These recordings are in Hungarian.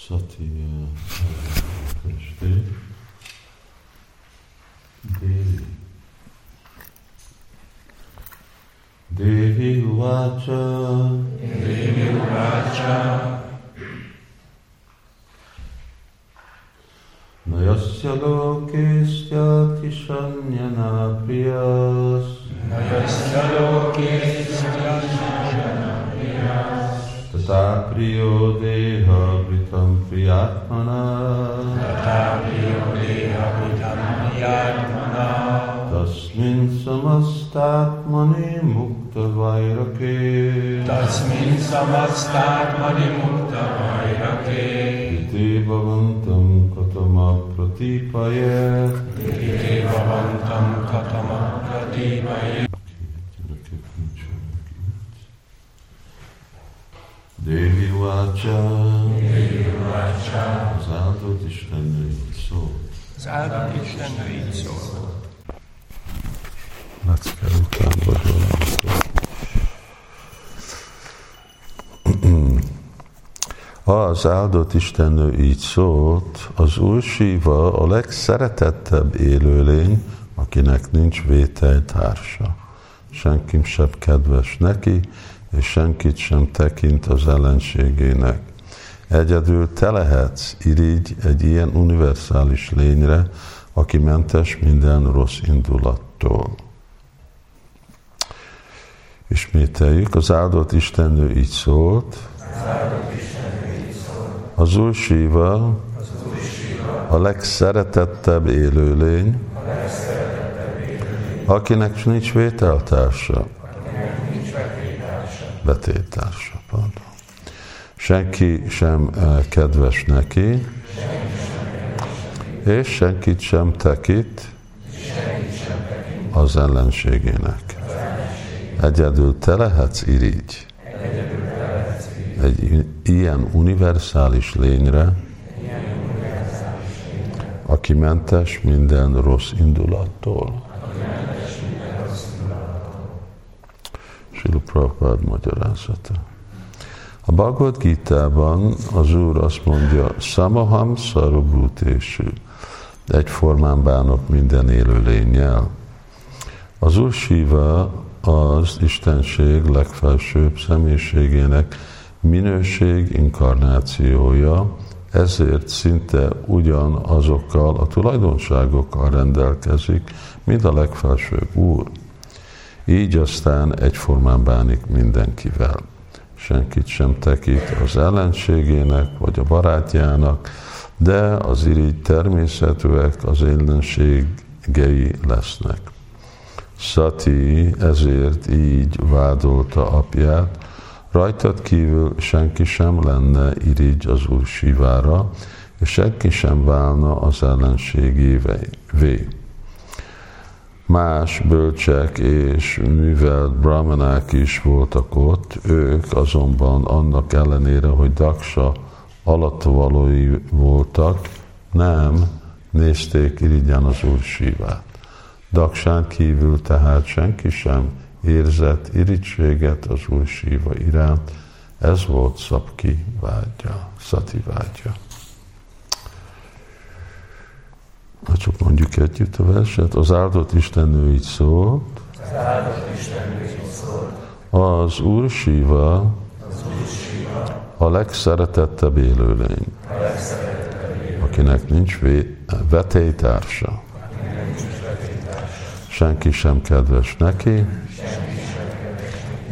Satya eh, Krishna. Devi. Devi Uvacha Devi Uvacha Nayasya lokesya tishanyana priyas Nayasya loke देहात्मना तस्मिन् समस्तात्मने मुक्तवैरके तस्मिन् समस्तात्मने मुक्तवैरके इति भवन्तं कथमप्रतिपय। इति भवन्तं कथमप्रतिपय। देवी वाचा। Vacha az áldott Istenről szól. Az áldott Isten így szól. Lecke után vagy valami. Az áldott Istennő így szólt, az Úr Síva a legszeretettebb élőlény, akinek nincs vételtársa. Senki sem kedves neki, és senkit sem tekint az ellenségének. Egyedül te lehetsz irigy egy ilyen univerzális lényre, aki mentes minden rossz indulattól. Ismételjük, az áldott Istennő így szólt, az Úr Síva a legszeretettebb élőlény, akinek nincs vételtársa, betétársa, pardon. Senki sem eh, kedves neki, és senkit sem tekint az ellenségének. Egyedül te lehetsz irigy. Egy ilyen univerzális lényre, aki mentes minden rossz indulattól. Srila Prabhupád magyarázata. A Bhagavad Gita-ban az Úr azt mondja, Samaham Sarabhutésű, egyformán bánok minden élő lényel. Az Úr Shiva az Istenség legfelsőbb személyiségének minőség inkarnációja, ezért szinte ugyanazokkal a tulajdonságokkal rendelkezik, mint a legfelsőbb Úr. Így aztán egyformán bánik mindenkivel. Senkit sem tekint az ellenségének vagy a barátjának, de az irigy természetűek az ellenségei lesznek. Sati ezért így vádolta apját, rajtad kívül senki sem lenne irigy az úr Sivára, és senki sem válna az ellenségévé. Más bölcsek és művelt brahmanák is voltak ott, ők azonban annak ellenére, hogy Daksa alatvalói voltak, nem nézték irigyen az úr Sivát. Daksán kívül tehát senki sem érzett irítséget az úr Siva iránt, ez volt Szapki vágya, Szati vágya. Ha csak mondjuk együtt a verset, az áldott Istennő így szólt, Az áldott Isten így szól. az Úr Siva Az Úr Siva, a legszeretettebb élőlény, a legszeretettebb akinek nincs vé- vetélytársa. akinek nincs vetétársa. Senki sem kedves neki,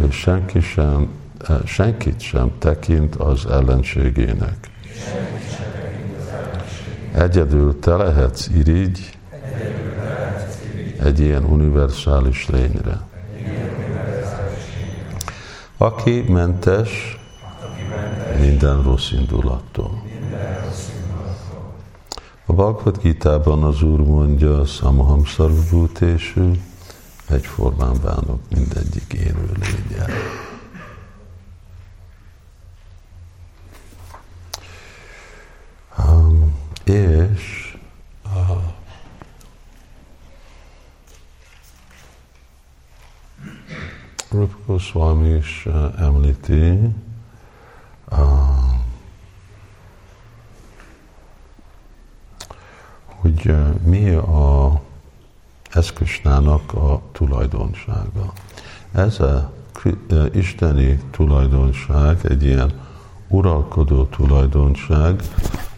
és senki sem, eh, senkit sem tekint az ellenségének. senki sem tekint az ellenség. Egyedül te lehetsz irigy egy ilyen univerzális lényre. Aki mentes minden rossz indulattól. A Bhagavad Gita-ban az Úr mondja, Samaham Sarvabhutésű, egyformán bánok mindegyik élő lényel. És uh, Rupa Goswami is uh, említi, uh, hogy uh, mi a ez Krisnának a tulajdonsága. Ez a isteni tulajdonság, egy ilyen uralkodó tulajdonság,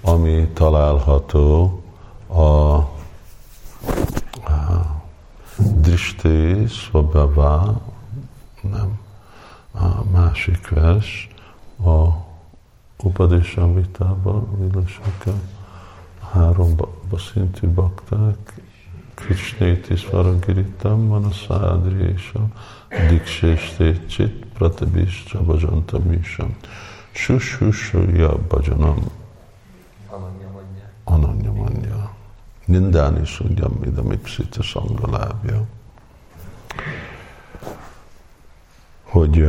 ami található a, a Drishti Svabhava, nem, a másik vers, a Upadeshamritában, Vilasaka, három szintű bakták, Krishnéti Svaragiritam, Manasádrésha, Diksésté Csit, Pratabis, Csabazsantamisam. Sushushuya Bhajanam. Nindani Sunyam Idamipsita Sangalábja. Hogy,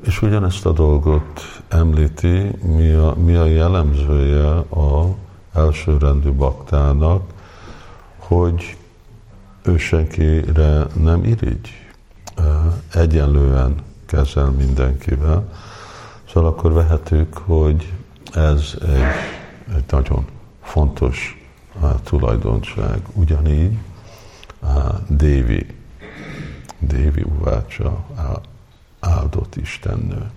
és ugyanezt a dolgot említi, mi a, mi a jellemzője a elsőrendű baktának, hogy ő senkire nem irigy, egyenlően kezel mindenkivel. Szóval akkor vehetük, hogy ez egy, egy nagyon fontos tulajdonság. Ugyanígy Dévi, Dévi Uvácsa, áldott Istennő.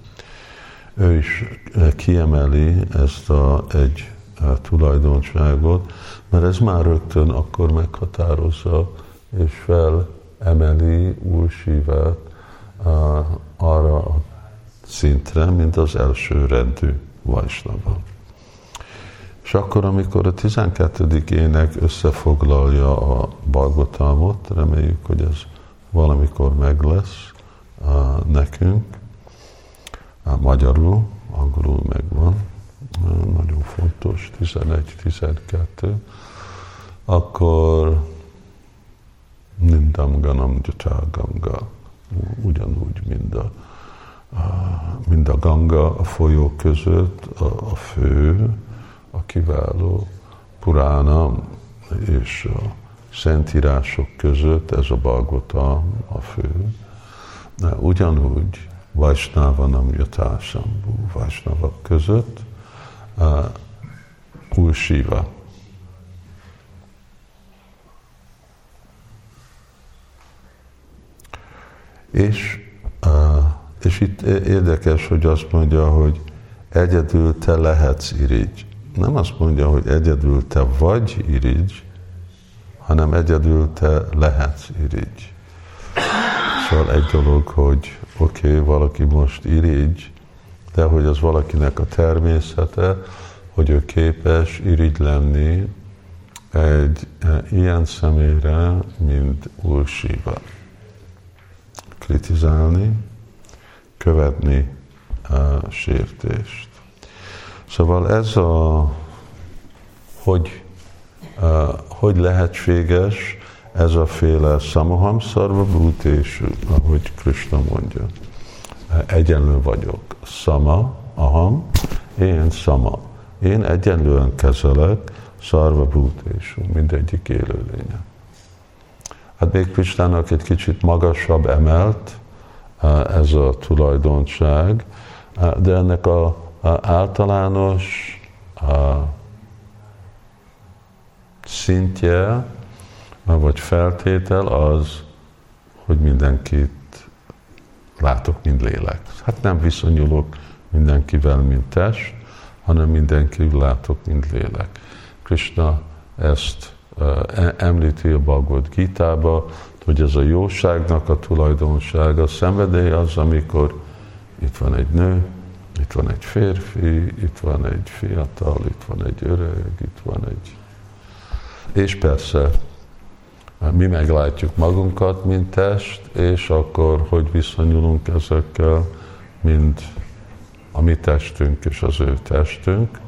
Ő is kiemeli ezt a egy tulajdonságot, mert ez már rögtön akkor meghatározza és felemeli új sívet arra a szintre, mint az első rendű Vajsnava. És akkor, amikor a 12. ének összefoglalja a Balgotámot, reméljük, hogy ez valamikor meg lesz uh, nekünk, uh, magyarul, angolul megvan, nagyon fontos, 11-12, akkor Nindam Ganam Ganga, ugyanúgy, mint a, a, mind a ganga a folyó között, a, a fő, a kiváló Puránam és a szentírások között, ez a Balgota a fő. De ugyanúgy Vajsnávanam Jatásambú, Vajsnavak között, uh, És, és itt érdekes, hogy azt mondja, hogy egyedül te lehetsz irigy. Nem azt mondja, hogy egyedül te vagy irigy, hanem egyedül te lehetsz irigy. Szóval egy dolog, hogy oké, okay, valaki most irigy, de hogy az valakinek a természete, hogy ő képes irigy lenni egy e, ilyen személyre, mint Úr Siva kritizálni, követni a sértést. Szóval ez a, hogy, a, hogy lehetséges ez a féle samaham szarva bhutésű, ahogy Krishna mondja. Egyenlő vagyok. Sama, aham, én sama. Én egyenlően kezelek szarva bhutésű, mindegyik élőlényet. Hát még Kristának egy kicsit magasabb emelt ez a tulajdonság, de ennek a, általános szintje, vagy feltétel az, hogy mindenkit látok, mint lélek. Hát nem viszonyulok mindenkivel, mint test, hanem mindenki látok, mint lélek. Krishna ezt E, említi a Bhagavad Gita-ba, hogy ez a jóságnak a tulajdonsága, a szenvedély az, amikor itt van egy nő, itt van egy férfi, itt van egy fiatal, itt van egy öreg, itt van egy... És persze mi meglátjuk magunkat, mint test, és akkor hogy viszonyulunk ezekkel, mint a mi testünk és az ő testünk.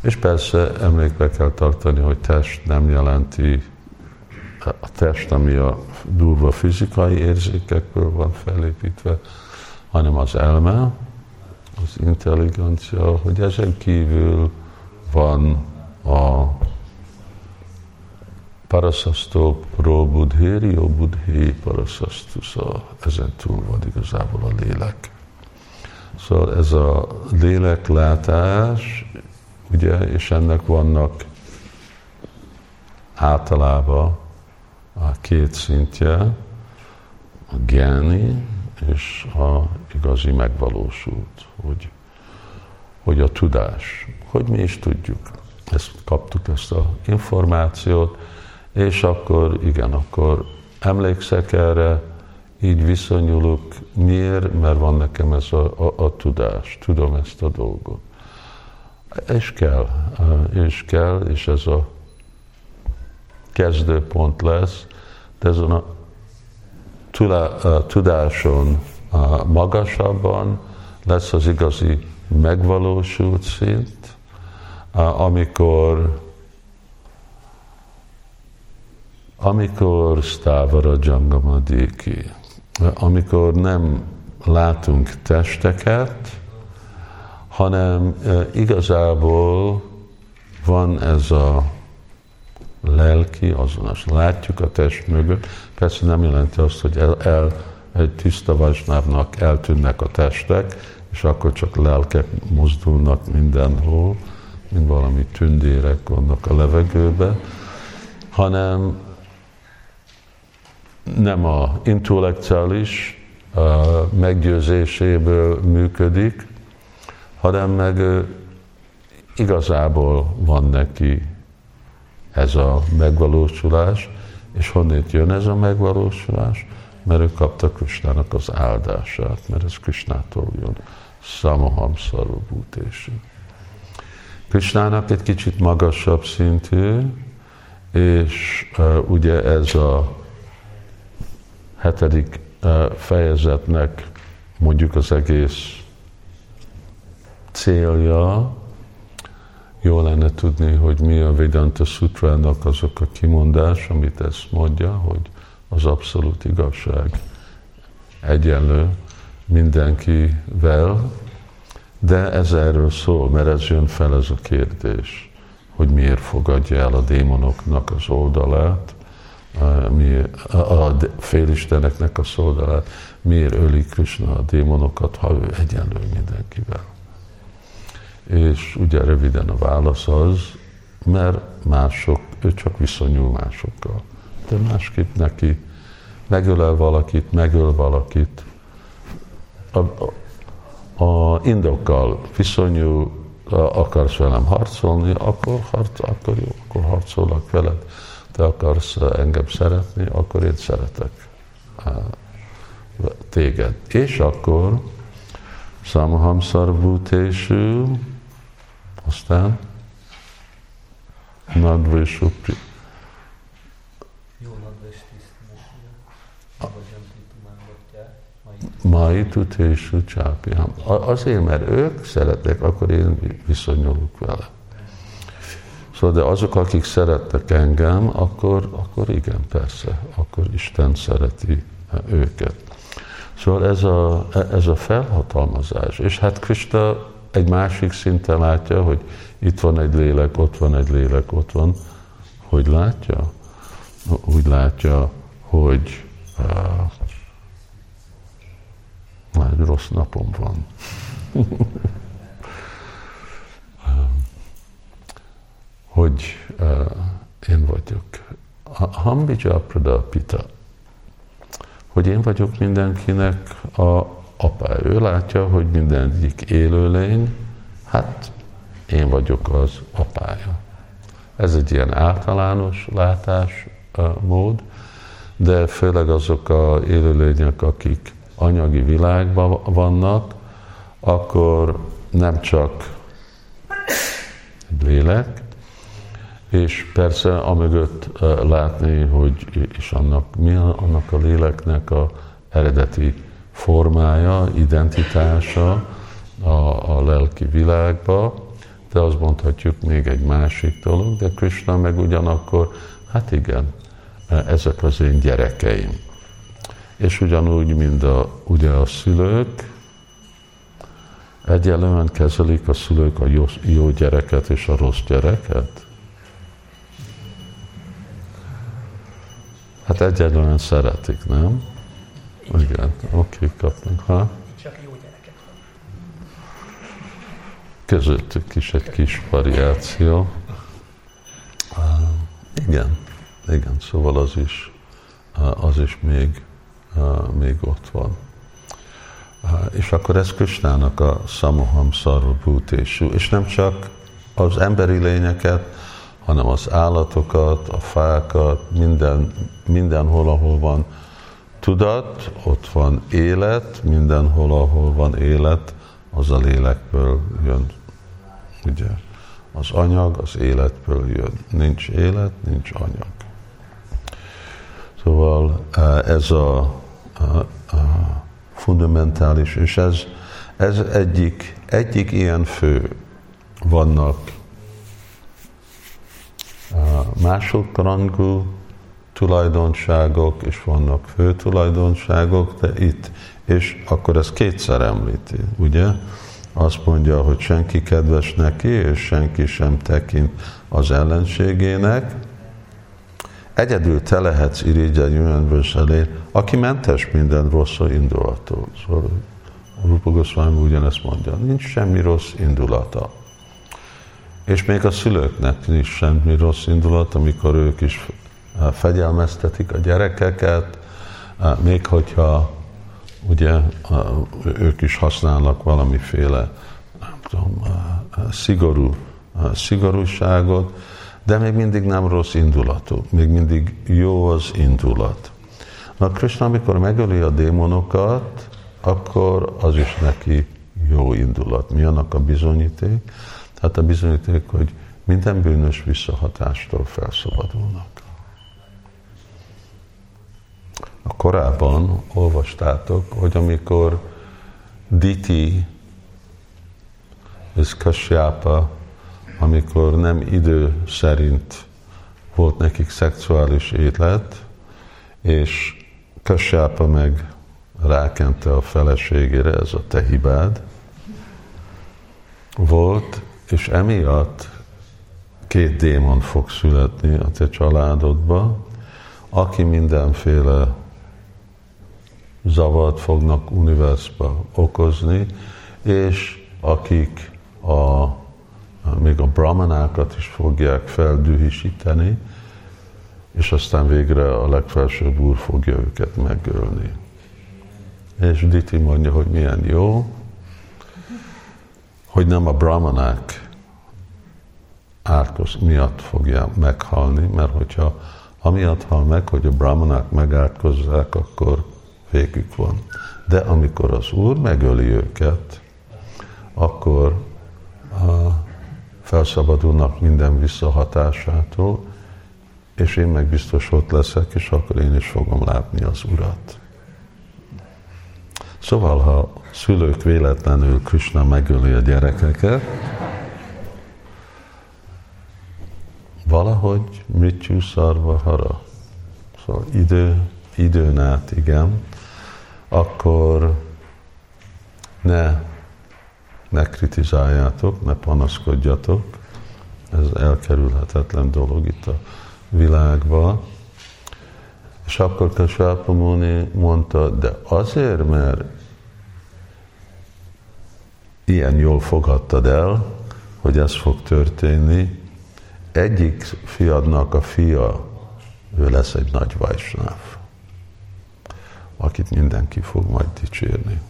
És persze emlékbe kell tartani, hogy test nem jelenti a test, ami a durva fizikai érzékekből van felépítve, hanem az elme, az intelligencia, hogy ezen kívül van a paraszasztó pro budhéri, o budhé paraszasztusza, ezen túl van igazából a lélek. Szóval ez a léleklátás ugye, és ennek vannak általában a két szintje, a gyáni és a igazi megvalósult, hogy, hogy a tudás, hogy mi is tudjuk. Ezt kaptuk, ezt a információt, és akkor igen, akkor emlékszek erre, így viszonyulok. Miért? Mert van nekem ez a, a, a tudás, tudom ezt a dolgot. És kell, és kell, és ez a kezdőpont lesz, de ezen a tudáson magasabban lesz az igazi megvalósult szint, amikor amikor Stavara Jangamadiki, amikor nem látunk testeket, hanem igazából van ez a lelki azonos. Látjuk a test mögött, persze nem jelenti azt, hogy el, el egy tiszta vasnávnak eltűnnek a testek, és akkor csak lelkek mozdulnak mindenhol, mint valami tündérek vannak a levegőbe, hanem nem a intellektuális meggyőzéséből működik, hanem meg igazából van neki ez a megvalósulás, és honnét jön ez a megvalósulás? Mert ő kapta Krisnának az áldását, mert ez Krisnától jön. Samaham Sarvabhutesu. Krisnának egy kicsit magasabb szintű, és uh, ugye ez a hetedik uh, fejezetnek mondjuk az egész célja, jó lenne tudni, hogy mi a Vedanta Sutrának azok a kimondás, amit ezt mondja, hogy az abszolút igazság egyenlő mindenkivel, de ez erről szól, mert ez jön fel ez a kérdés, hogy miért fogadja el a démonoknak az oldalát, a félisteneknek a oldalát, miért öli Krishna a démonokat, ha ő egyenlő mindenkivel. És ugye röviden a válasz az, mert mások, ő csak viszonyul másokkal. De másképp neki megölel valakit, megöl valakit. A, a, a indokkal viszonyul, akarsz velem harcolni, akkor, harc, akkor jó, akkor harcolok veled. Te akarsz engem szeretni, akkor én szeretek téged. És akkor Samaham Sarvutésű, aztán Nadvésupri. Jó nadvés Mai tutésú csápiám. Azért, mert ők szeretnek, akkor én viszonyulok vele. Szóval, de azok, akik szeretnek engem, akkor, akkor igen, persze, akkor Isten szereti őket. Szóval ez a, ez a felhatalmazás. És hát Krista egy másik szinten látja, hogy itt van egy lélek, ott van egy lélek, ott van. Hogy látja? Úgy látja, hogy uh, egy rossz napom van. hogy uh, én vagyok. Hambija Pita, hogy én vagyok mindenkinek a apája. Ő látja, hogy mindegyik élőlény, hát én vagyok az apája. Ez egy ilyen általános látásmód, de főleg azok a élőlények, akik anyagi világban vannak, akkor nem csak lélek, és persze amögött látni, hogy és annak, mi annak a léleknek a eredeti formája, identitása a, a lelki világba, de azt mondhatjuk még egy másik dolog, de Krishna meg ugyanakkor, hát igen, ezek az én gyerekeim. És ugyanúgy, mint a, ugye a szülők, egyelően kezelik a szülők a jó, jó gyereket és a rossz gyereket? Hát egyelően szeretik, nem? Igen, oké, kapunk. Ha? Csak jó gyerekek Közöttük is egy kis variáció. Igen. igen, szóval az is, az is még, még ott van. És akkor ez Kösnának a Samoham Sarvabhutésú, és nem csak az emberi lényeket, hanem az állatokat, a fákat, minden, mindenhol, ahol van tudat, ott van élet, mindenhol, ahol van élet, az a lélekből jön. Ugye? Az anyag az életből jön. Nincs élet, nincs anyag. Szóval eh, ez a, a, a fundamentális, és ez, ez egyik, egyik ilyen fő. Vannak eh, másodrangú tulajdonságok, és vannak fő tulajdonságok, de itt, és akkor ez kétszer említi, ugye? Azt mondja, hogy senki kedves neki, és senki sem tekint az ellenségének. Egyedül te lehetsz irigyen jönbös elé, aki mentes minden rossz indulattól. Szóval Rupa Goswami ugyanezt mondja, nincs semmi rossz indulata. És még a szülőknek nincs semmi rossz indulat, amikor ők is fegyelmeztetik a gyerekeket, még hogyha ugye ők is használnak valamiféle nem tudom, szigorú szigorúságot, de még mindig nem rossz indulatú, még mindig jó az indulat. Na Krishna, amikor megöli a démonokat, akkor az is neki jó indulat. Mi annak a bizonyíték? Hát a bizonyíték, hogy minden bűnös visszahatástól felszabadulnak. A korábban olvastátok, hogy amikor Diti és Kasyapa, amikor nem idő szerint volt nekik szexuális élet, és Kasyapa meg rákente a feleségére, ez a te hibád, volt, és emiatt két démon fog születni a te családodba, aki mindenféle zavart fognak univerzba okozni, és akik a, még a brahmanákat is fogják feldühisíteni, és aztán végre a legfelsőbb úr fogja őket megölni. És Diti mondja, hogy milyen jó, hogy nem a brahmanák árkoz miatt fogja meghalni, mert hogyha amiatt hal meg, hogy a brahmanák megátkozzák, akkor végük van. De amikor az Úr megöli őket, akkor a felszabadulnak minden visszahatásától, és én meg biztos ott leszek, és akkor én is fogom látni az Urat. Szóval, ha szülők véletlenül Krishna megöli a gyerekeket, valahogy mit szarva hara. Szóval idő, időn át, igen, akkor ne, ne kritizáljátok, ne panaszkodjatok, ez elkerülhetetlen dolog itt a világban. És akkor Kasvápa Muni mondta, de azért, mert ilyen jól fogadtad el, hogy ez fog történni, egyik fiadnak a fia, ő lesz egy nagy vajsnáv akit mindenki fog majd dicsérni.